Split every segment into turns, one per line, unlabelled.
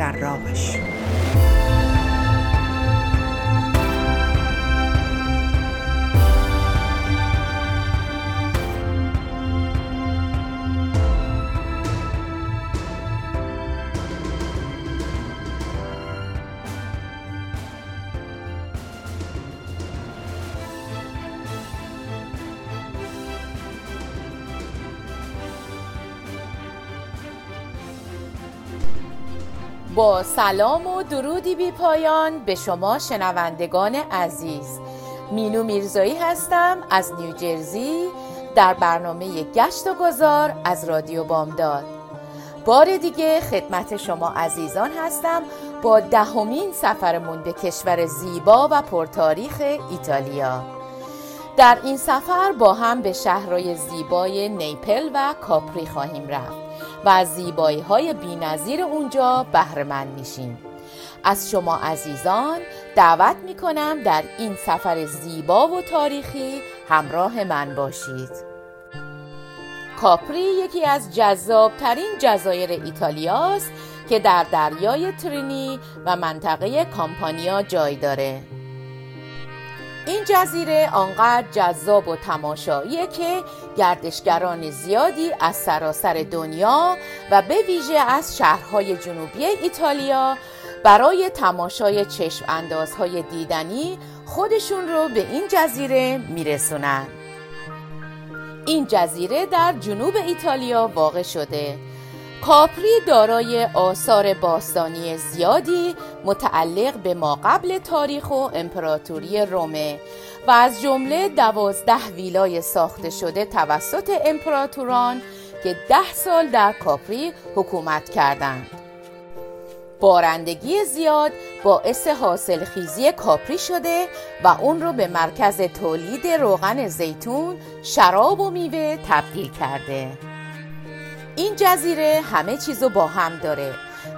در راهش.
با سلام و درودی بی پایان به شما شنوندگان عزیز. مینو میرزایی هستم از نیوجرزی در برنامه گشت و گذار از رادیو بامداد. بار دیگه خدمت شما عزیزان هستم با دهمین سفرمون به کشور زیبا و پرتاریخ ایتالیا. در این سفر با هم به شهرهای زیبای نیپل و کاپری خواهیم رفت. و از زیبایی های بی نظیر اونجا بهرمند میشیم از شما عزیزان دعوت می کنم در این سفر زیبا و تاریخی همراه من باشید. کاپری یکی از جذابترین جزایر ایتالیاست که در دریای ترینی و منطقه کامپانیا جای داره. این جزیره آنقدر جذاب و تماشاییه که گردشگران زیادی از سراسر دنیا و به ویژه از شهرهای جنوبی ایتالیا برای تماشای چشم اندازهای دیدنی خودشون رو به این جزیره میرسونن. این جزیره در جنوب ایتالیا واقع شده. کاپری دارای آثار باستانی زیادی متعلق به ما قبل تاریخ و امپراتوری رومه و از جمله دوازده ویلای ساخته شده توسط امپراتوران که ده سال در کاپری حکومت کردند. بارندگی زیاد باعث حاصل خیزی کاپری شده و اون رو به مرکز تولید روغن زیتون، شراب و میوه تبدیل کرده. این جزیره همه چیزو با هم داره.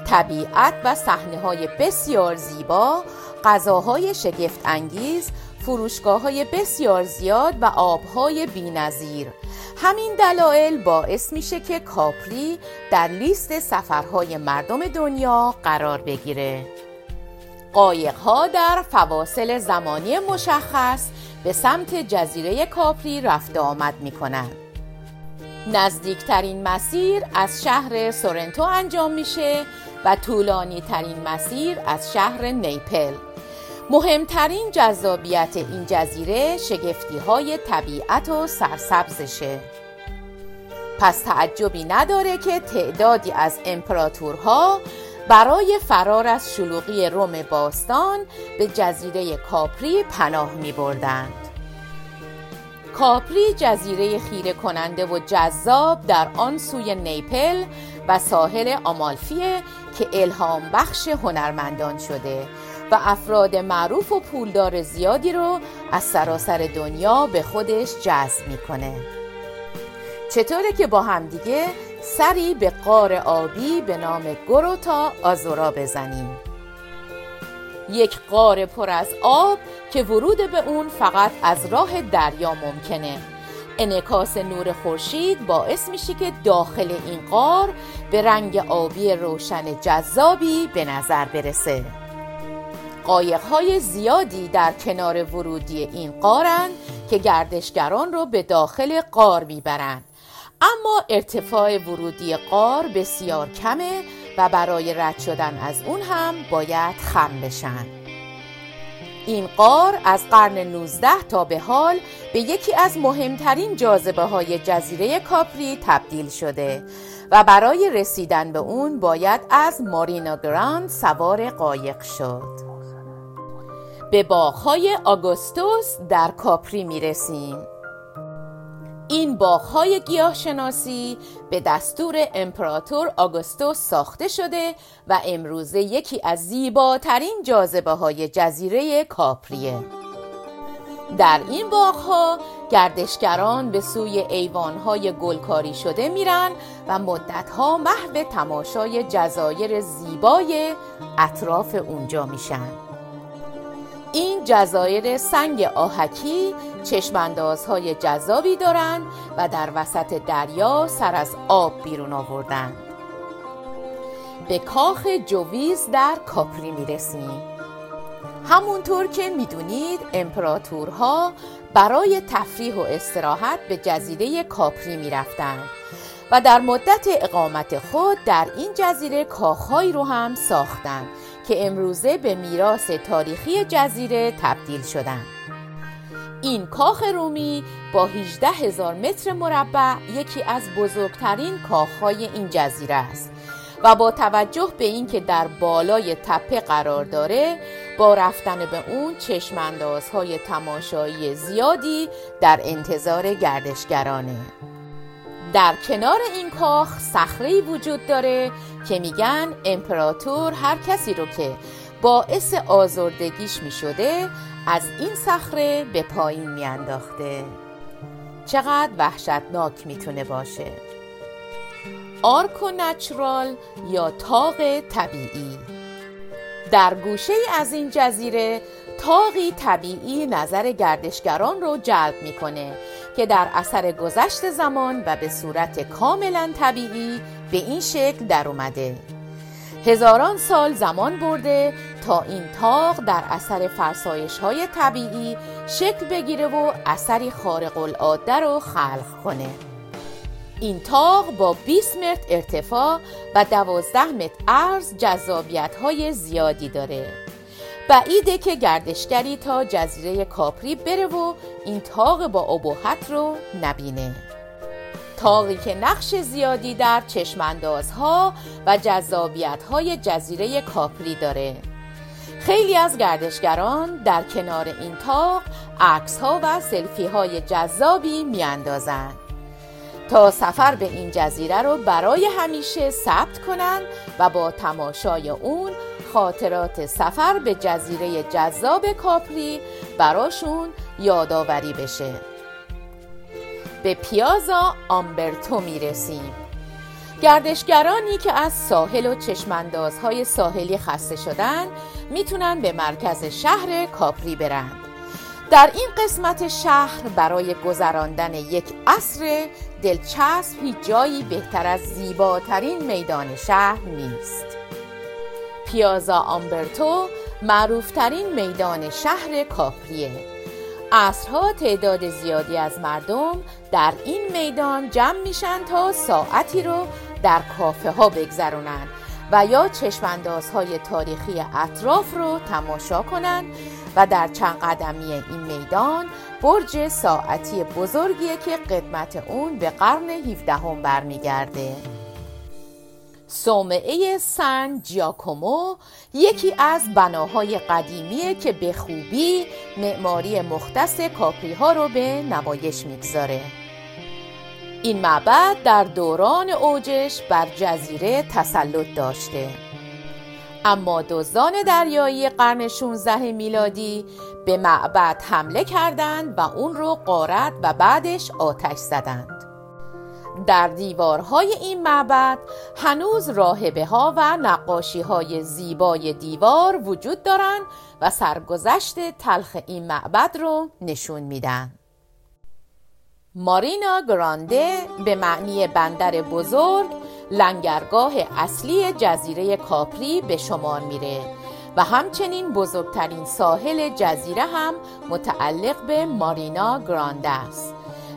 طبیعت و صحنه های بسیار زیبا غذاهای شگفت انگیز فروشگاه های بسیار زیاد و آبهای بینظیر. همین دلایل باعث میشه که کاپری در لیست سفرهای مردم دنیا قرار بگیره. قایق ها در فواصل زمانی مشخص به سمت جزیره کاپری رفت آمد می کنند. نزدیکترین مسیر از شهر سورنتو انجام میشه و طولانی ترین مسیر از شهر نیپل مهمترین جذابیت این جزیره شگفتی های طبیعت و سرسبزشه پس تعجبی نداره که تعدادی از امپراتورها برای فرار از شلوغی روم باستان به جزیره کاپری پناه می بردند. کاپری جزیره خیره کننده و جذاب در آن سوی نیپل و ساحل آمالفیه که الهام بخش هنرمندان شده و افراد معروف و پولدار زیادی رو از سراسر دنیا به خودش جذب می‌کنه. چطوره که با همدیگه سری به قار آبی به نام گروتا آزورا بزنیم. یک قار پر از آب که ورود به اون فقط از راه دریا ممکنه. انکاس نور خورشید باعث میشه که داخل این قار به رنگ آبی روشن جذابی به نظر برسه. قایقهای زیادی در کنار ورودی این قارند که گردشگران رو به داخل قار می‌برند. اما ارتفاع ورودی قار بسیار کمه و برای رد شدن از اون هم باید خم بشن. این قار از قرن 19 تا به حال به یکی از مهمترین جاذبه های جزیره کاپری تبدیل شده و برای رسیدن به اون باید از مارینا گراند سوار قایق شد. به باغهای آگوستوس در کاپری می رسیم این باغهای گیاهشناسی به دستور امپراتور آگوستوس ساخته شده و امروزه یکی از زیباترین جاذبه های جزیره کاپریه. در این باغها گردشگران به سوی ایوانهای گلکاری شده میرن و مدتها محو تماشای جزایر زیبای اطراف اونجا میشن. این جزایر سنگ آهکی چشماندازهای جذابی دارند و در وسط دریا سر از آب بیرون آوردند. به کاخ جویز در کاپری می‌رسیم. همونطور که می‌دونید امپراتورها برای تفریح و استراحت به جزیره کاپری می‌رفتند و در مدت اقامت خود در این جزیره کاخهایی رو هم ساختند که امروزه به میراث تاریخی جزیره تبدیل شدند. این کاخ رومی با 18 هزار متر مربع یکی از بزرگترین کاخهای این جزیره است و با توجه به اینکه در بالای تپه قرار داره با رفتن به اون چشماندازهای تماشایی زیادی در انتظار گردشگرانه در کنار این کاخ صخره وجود داره که میگن امپراتور هر کسی رو که باعث آزردگیش می‌شده از این صخره به پایین میانداخته. چقدر وحشتناک می‌تونه باشه. آرکو نچرال یا تاق طبیعی. در گوشه از این جزیره تاقی طبیعی نظر گردشگران رو جلب می‌کنه که در اثر گذشت زمان و به صورت کاملا طبیعی به این شکل در اومده. هزاران سال زمان برده تا این تاق در اثر فرسایش های طبیعی شکل بگیره و اثری خارق العاده رو خلق کنه. این تاق با 20 متر ارتفاع و 12 متر عرض جذابیت های زیادی داره. بعیده که گردشگری تا جزیره کاپری بره و این تاق با ابهت رو نبینه. تاقی که نقش زیادی در چشماندازها و جذابیت های جزیره کاپری داره. خیلی از گردشگران در کنار این تاق عکس ها و سلفی های جذابی میاندازند. تا سفر به این جزیره رو برای همیشه ثبت کنند و با تماشای اون خاطرات سفر به جزیره جذاب کاپری براشون یادآوری بشه. به پیازا آمبرتو می‌رسیم. گردشگرانی که از ساحل و چشماندازهای ساحلی خسته شدن می‌تونن به مرکز شهر کاپری برند در این قسمت شهر برای گذراندن یک عصر دلچسب هیچ جایی بهتر از زیباترین میدان شهر نیست. پیازا آمبرتو معروفترین میدان شهر کاپریه. عصرها تعداد زیادی از مردم در این میدان جمع میشن تا ساعتی رو در کافه ها بگذرونن و یا چشماندازهای تاریخی اطراف رو تماشا کنند و در چند قدمی این میدان برج ساعتی بزرگیه که قدمت اون به قرن 17 هم برمیگرده. صومعه سن جیاکومو یکی از بناهای قدیمیه که به خوبی معماری مختص کاپری ها رو به نمایش می‌گذاره. این معبد در دوران اوجش بر جزیره تسلط داشته. اما دزدان دریایی قرن 16 میلادی به معبد حمله کردند و اون رو قارت و بعدش آتش زدند. در دیوارهای این معبد هنوز راهبه ها و نقاشی های زیبای دیوار وجود دارند و سرگذشت تلخ این معبد رو نشون میدن. مارینا گرانده به معنی بندر بزرگ لنگرگاه اصلی جزیره کاپری به شمار میره و همچنین بزرگترین ساحل جزیره هم متعلق به مارینا گرانده است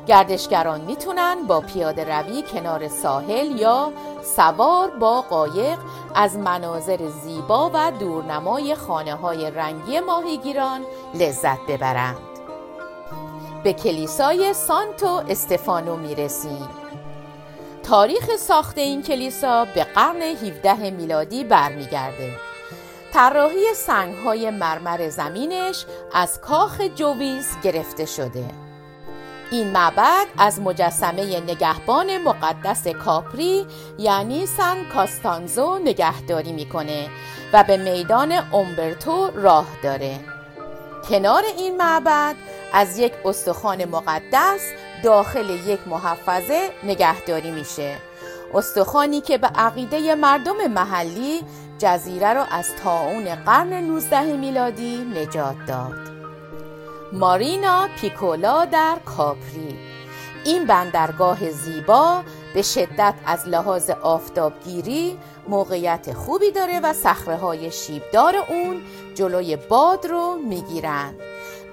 گردشگران می‌تونن با پیاده روی کنار ساحل یا سوار با قایق از مناظر زیبا و دورنمای خانه های رنگی ماهیگیران لذت ببرند. به کلیسای سانتو استفانو می‌رسیم. تاریخ ساخت این کلیسا به قرن 17 میلادی برمیگرده. طراحی سنگهای مرمر زمینش از کاخ جویز گرفته شده. این معبد از مجسمه نگهبان مقدس کاپری یعنی سن کاستانزو نگهداری می‌کنه و به میدان اومبرتو راه داره. کنار این معبد از یک استخوان مقدس داخل یک محفظه نگهداری میشه. استخوانی که به عقیده مردم محلی جزیره را از تاون قرن 19 میلادی نجات داد. مارینا پیکولا در کاپری. این بندرگاه زیبا به شدت از لحاظ آفتابگیری موقعیت خوبی داره و صخره های شیبدار اون جلوی باد رو می‌گیرند.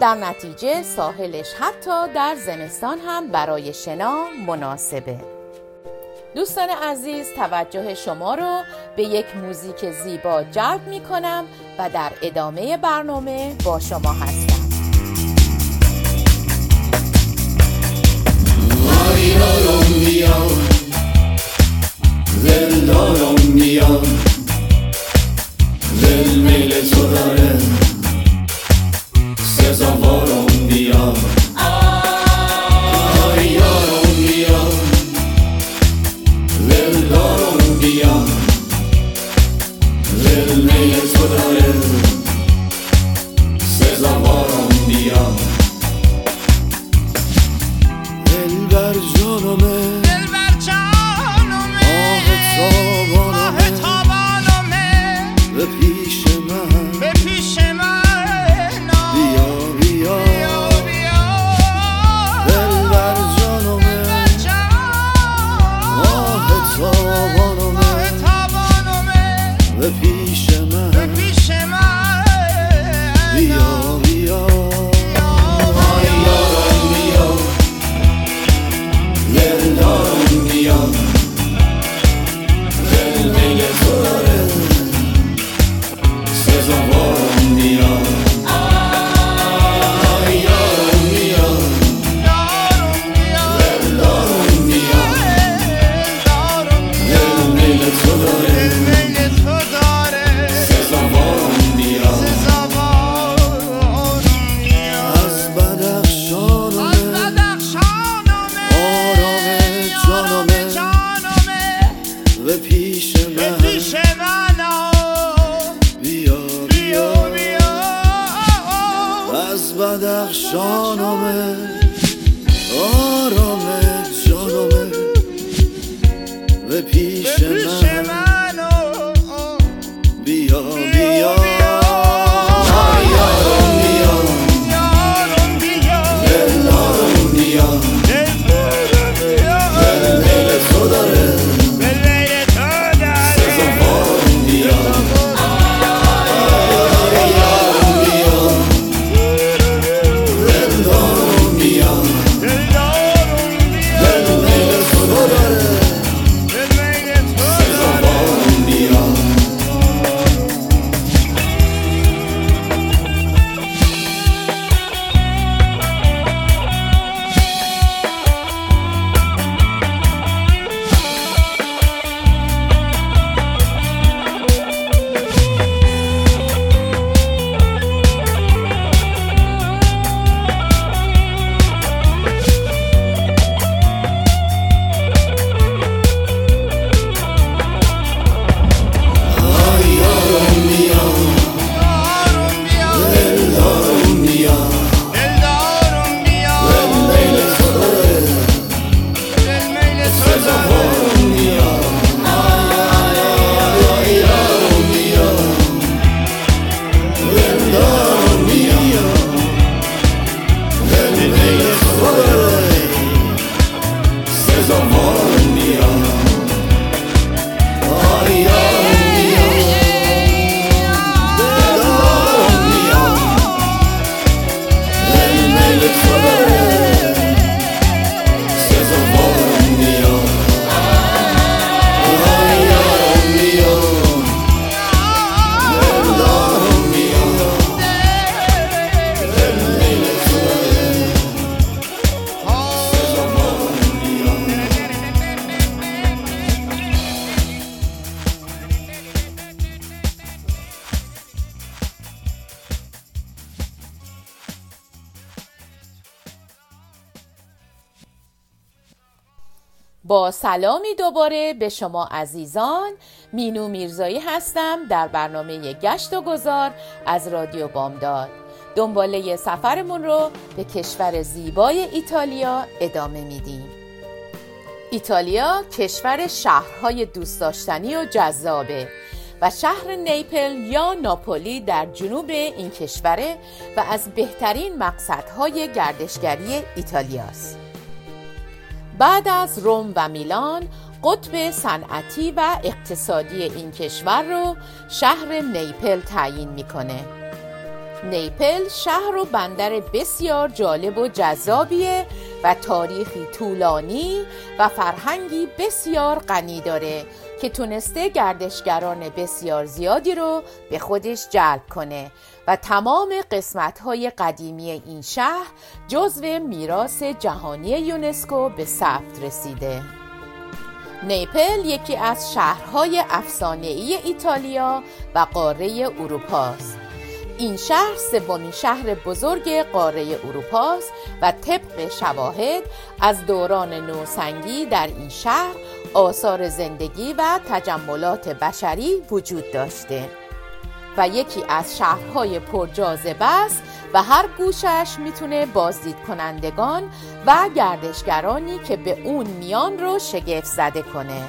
در نتیجه ساحلش حتی در زمستان هم برای شنا مناسبه. دوستان عزیز توجه شما رو به یک موزیک زیبا جلب می کنم و در ادامه برنامه با شما هستم. بدخشانمه. آرام جانمه. به پی سلامی دوباره به شما عزیزان مینو میرزایی هستم در برنامه گشت و گذار از رادیو بامداد. دنباله سفرمون رو به کشور زیبای ایتالیا ادامه میدیم. ایتالیا کشور شهرهای دوست داشتنی و جذابه و شهر نیپل یا ناپولی در جنوب این کشوره و از بهترین مقصدهای گردشگری ایتالیاست بعد از روم و میلان قطب صنعتی و اقتصادی این کشور رو شهر نیپل تعیین می‌کنه. نیپل شهر و بندر بسیار جالب و جذابیه و تاریخی طولانی و فرهنگی بسیار غنی داره که تونسته گردشگران بسیار زیادی رو به خودش جلب کنه و تمام قسمت های قدیمی این شهر جزو میراث جهانی یونسکو به ثبت رسیده. نیپل یکی از شهرهای افسانه‌ای ایتالیا و قاره اروپاست. این شهر سومین شهر بزرگ قاره اروپاست و طبق شواهد از دوران نوسنگی در این شهر آثار زندگی و تجملات بشری وجود داشته. و یکی از شهرهای پرجاذبه است و هر گوشش می‌تونه بازدید کنندگان و گردشگرانی که به اون میان رو شگفت زده کنه.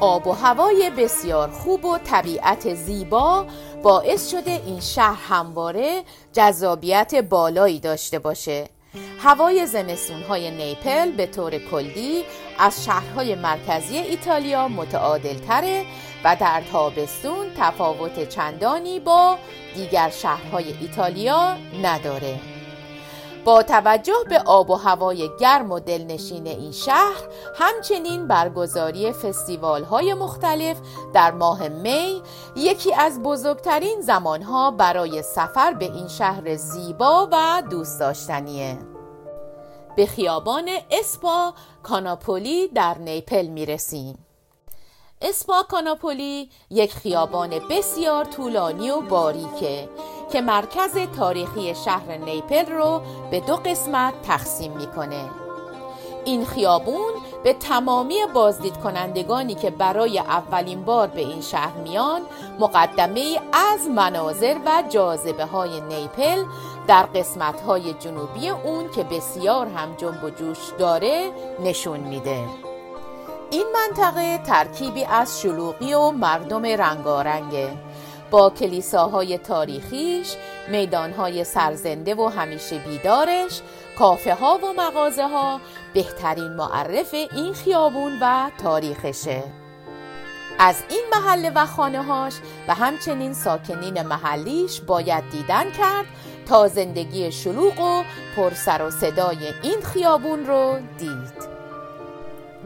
آب و هوای بسیار خوب و طبیعت زیبا باعث شده این شهر همواره جذابیت بالایی داشته باشه. هوای زمستون های نیپل به طور کلی از شهرهای مرکزی ایتالیا متعادل تره و در تابستون تفاوت چندانی با دیگر شهرهای ایتالیا نداره. با توجه به آب و هوای گرم و دلنشین این شهر همچنین برگزاری فستیوال های مختلف در ماه می یکی از بزرگترین زمانها برای سفر به این شهر زیبا و دوست داشتنیه. به خیابان اسپا کاناپولی در نیپل می رسیم اسپا کاناپولی یک خیابان بسیار طولانی و باریکه که مرکز تاریخی شهر نیپل رو به دو قسمت تقسیم می‌کنه. این خیابون به تمامی بازدید کنندگانی که برای اولین بار به این شهر میان مقدمه از مناظر و جاذبه های نیپل در قسمت های جنوبی اون که بسیار هم جنب و جوش داره نشون میده. این منطقه ترکیبی از شلوغی و مردم رنگارنگه. با کلیساهای تاریخیش، میدانهای سرزنده و همیشه بیدارش، کافه ها و مغازه ها بهترین معرف این خیابون و تاریخشه. از این محله و خانه هاش و همچنین ساکنین محلیش باید دیدن کرد تا زندگی شلوغ و پرسر و صدای این خیابون رو دید.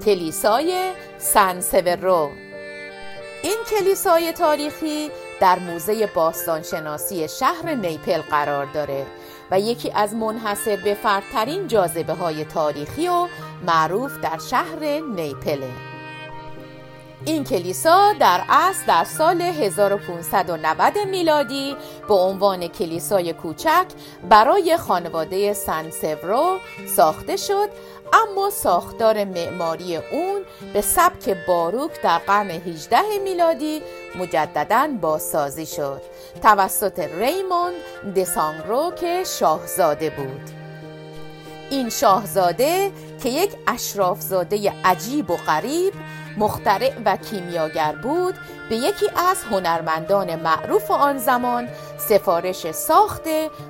کلیسای سن سورو. این کلیسای تاریخی در موزه باستانشناسی شهر نیپل قرار داره و یکی از منحصر به فردترین جاذبه های تاریخی و معروف در شهر نیپله این کلیسا در اصل در سال 1590 میلادی به عنوان کلیسای کوچک برای خانواده سن سورو ساخته شد اما ساختار معماری اون به سبک باروک در قرن 18 میلادی مجددا بازسازی شد. توسط ریموند دسانگرو که شاهزاده بود. این شاهزاده که یک اشرافزاده عجیب و غریب مخترع و کیمیاگر بود به یکی از هنرمندان معروف آن زمان سفارش ساخت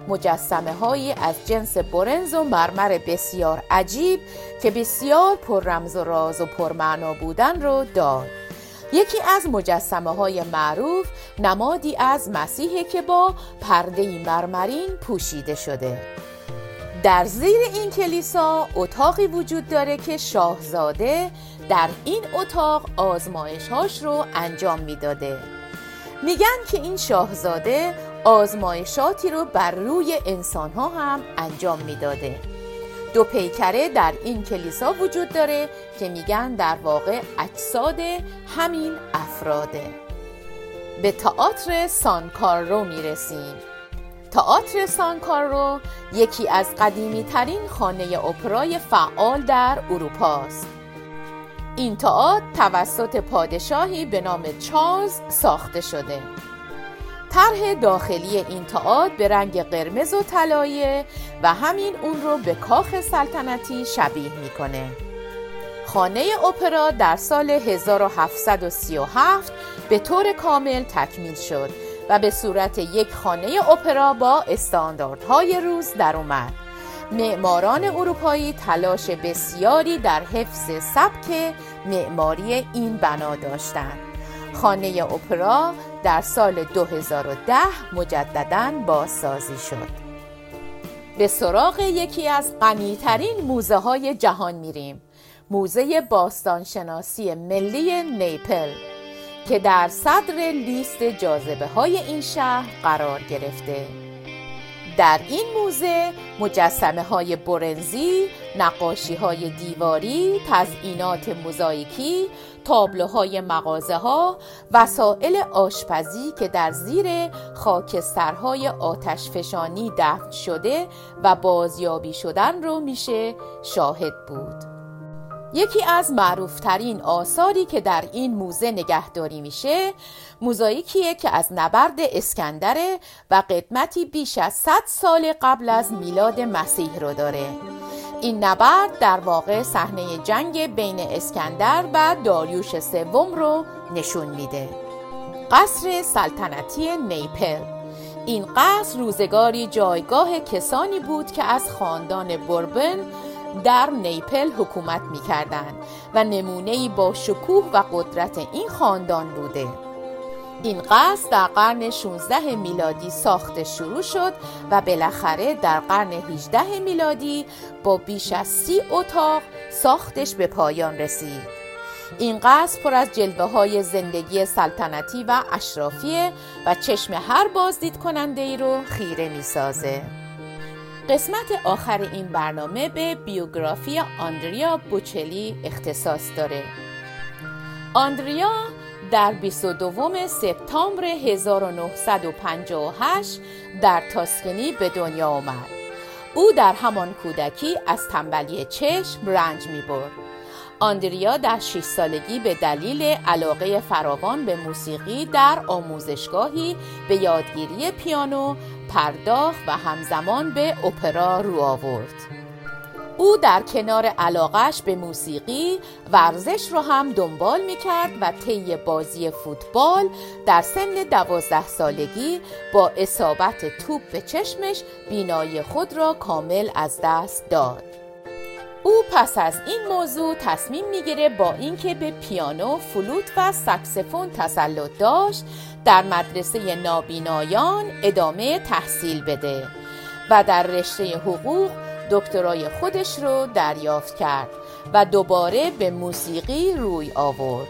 مجسمه هایی از جنس برنز و مرمر بسیار عجیب که بسیار پر رمز و راز و پرمعنا بودن رو داد. یکی از مجسمه های معروف نمادی از مسیحه که با پرده مرمرین پوشیده شده. در زیر این کلیسا اتاقی وجود داره که شاهزاده در این اتاق آزمایش هاش رو انجام می‌داده. میگن که این شاهزاده آزمایشاتی رو بر روی انسان ها هم انجام می‌داده. دو پیکره در این کلیسا وجود داره که میگن در واقع اجساد همین افراده. به تئاتر سانکارو می‌رسیم. تئاتر سانکارو یکی از قدیمی ترین خانه اپرای فعال در اروپا است. این تئاتر توسط پادشاهی به نام چارلز ساخته شده. طرح داخلی این تئاتر به رنگ قرمز و طلایی و همین اون رو به کاخ سلطنتی شبیه می‌کنه. خانه اپرا در سال 1737 به طور کامل تکمیل شد و به صورت یک خانه اپرا با استانداردهای روز در اومد. معماران اروپایی تلاش بسیاری در حفظ سبک معماری این بنا داشتند. خانه اپرا در سال 2010 مجددا بازسازی شد. به سراغ یکی از غنیترین موزه های جهان میریم. موزه باستانشناسی ملی نیپل. که در صدر لیست جاذبه های این شهر قرار گرفته در این موزه مجسمه های برنزی، نقاشی های دیواری، تزئینات موزاییکی، تابلوهای مغازه ها، وسایل آشپزی که در زیر خاکسترهای آتشفشانی دفن شده و بازیابی شدن رو میشه شاهد بود. یکی از معروفترین آثاری که در این موزه نگهداری میشه موزاییکیه که از نبرد اسکندره و قدمتی بیش از 100 سال قبل از میلاد مسیح رو داره. این نبرد در واقع صحنه جنگ بین اسکندر و داریوش سوم رو نشون میده. قصر سلطنتی نیپل. این قصر روزگاری جایگاه کسانی بود که از خاندان بوربن در نیپل حکومت می کردن و نمونه با شکوه و قدرت این خاندان بوده این قصد در قرن 16 میلادی ساخته شروع شد و بالاخره در قرن 18 میلادی با بیش از سی اتاق ساختش به پایان رسید این قصد پر از جلوه های زندگی سلطنتی و اشرافیه و چشم هر بازدید کننده ای رو خیره می سازه. قسمت آخر این برنامه به بیوگرافی آندریا بوچلی اختصاص داره آندریا در 22 سپتامبر 1958 در تاسکنی به دنیا آمد. او در همان کودکی از تنبلی چشم رنج می برد. آندریا در 6 سالگی به دلیل علاقه فراوان به موسیقی در آموزشگاهی به یادگیری پیانو پرداخت و همزمان به اپرا رو آورد. او در کنار علاقش به موسیقی ورزش رو هم دنبال می کرد و طی بازی فوتبال در سن دوازده سالگی با اصابت توپ به چشمش بینایی خود را کامل از دست داد. او پس از این موضوع تصمیم می‌گیره با اینکه به پیانو، فلوت و سکسفون تسلط داشت در مدرسه نابینایان ادامه تحصیل بده و در رشته حقوق دکترای خودش رو دریافت کرد و دوباره به موسیقی روی آورد.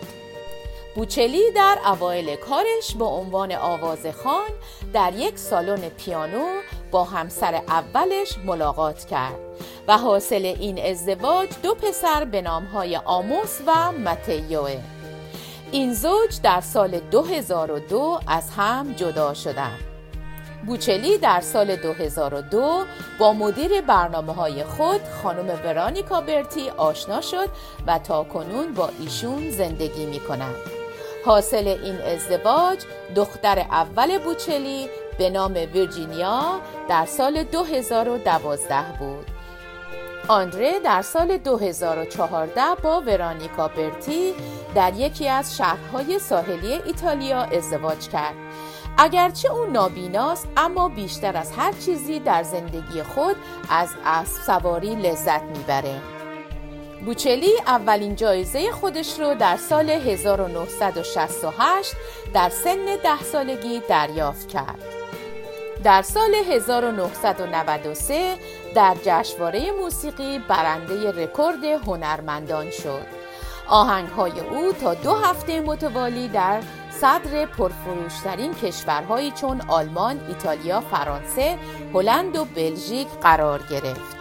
بوچلی در اوایل کارش به عنوان آوازخان در یک سالن پیانو با همسر اولش ملاقات کرد و حاصل این ازدواج دو پسر به نامهای آموس و متیوه این زوج در سال 2002 از هم جدا شدند. بوچلی در سال 2002 با مدیر برنامه های خود خانم ورانیکا برتی آشنا شد و تا کنون با ایشون زندگی می کند. حاصل این ازدواج دختر اول بوچلی به نام ویرجینیا در سال 2012 بود. آندره در سال 2014 با ورانیکا برتی در یکی از شهرهای ساحلی ایتالیا ازدواج کرد. اگرچه او نابیناست اما بیشتر از هر چیزی در زندگی خود از اسب سواری لذت می‌بره. بوچلی اولین جایزه خودش رو در سال 1968 در سن ده سالگی دریافت کرد. در سال 1993 در جشنواره موسیقی برنده رکورد هنرمندان شد. آهنگهای او تا دو هفته متوالی در صدر پرفروشترین کشورهایی چون آلمان، ایتالیا، فرانسه، هلند و بلژیک قرار گرفت.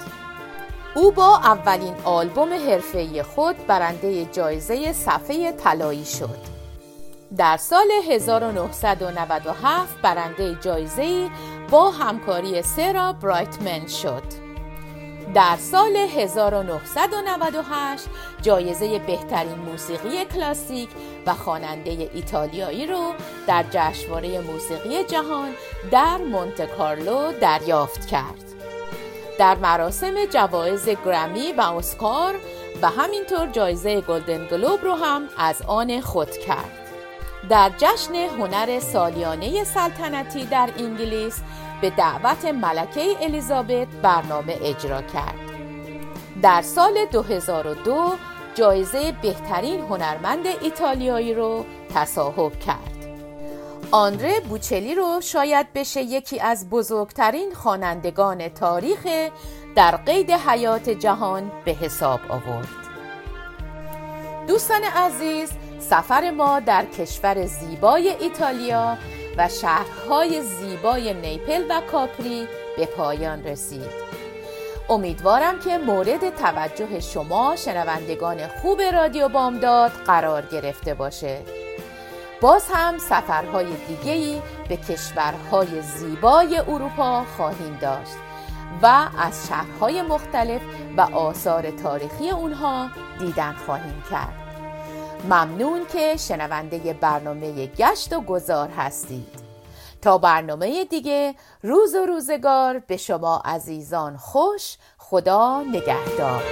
او با اولین آلبوم حرفه‌ای خود برنده جایزه صفحه طلایی شد. در سال 1997 برنده جایزه با همکاری سرا برایتمن شد. در سال 1998 جایزه بهترین موسیقی کلاسیک و خواننده ایتالیایی رو در جشنواره موسیقی جهان در مونت کارلو دریافت کرد. در مراسم جوایز گرمی و اسکار و همینطور جایزه گلدن گلوب رو هم از آن خود کرد. در جشن هنر سالیانه سلطنتی در انگلیس به دعوت ملکه الیزابت برنامه اجرا کرد. در سال 2002 جایزه بهترین هنرمند ایتالیایی رو تصاحب کرد. آندره بوچلی رو شاید بشه یکی از بزرگترین خوانندگان تاریخ در قید حیات جهان به حساب آورد. دوستان عزیز سفر ما در کشور زیبای ایتالیا و شهرهای زیبای نیپل و کاپری به پایان رسید. امیدوارم که مورد توجه شما شنوندگان خوب رادیو بامداد قرار گرفته باشه. باز هم سفرهای دیگهی به کشورهای زیبای اروپا خواهیم داشت و از شهرهای مختلف و آثار تاریخی اونها دیدن خواهیم کرد. ممنون که شنونده برنامه گشت و گذار هستید. تا برنامه دیگه روز و روزگار به شما عزیزان خوش خدا نگهدار.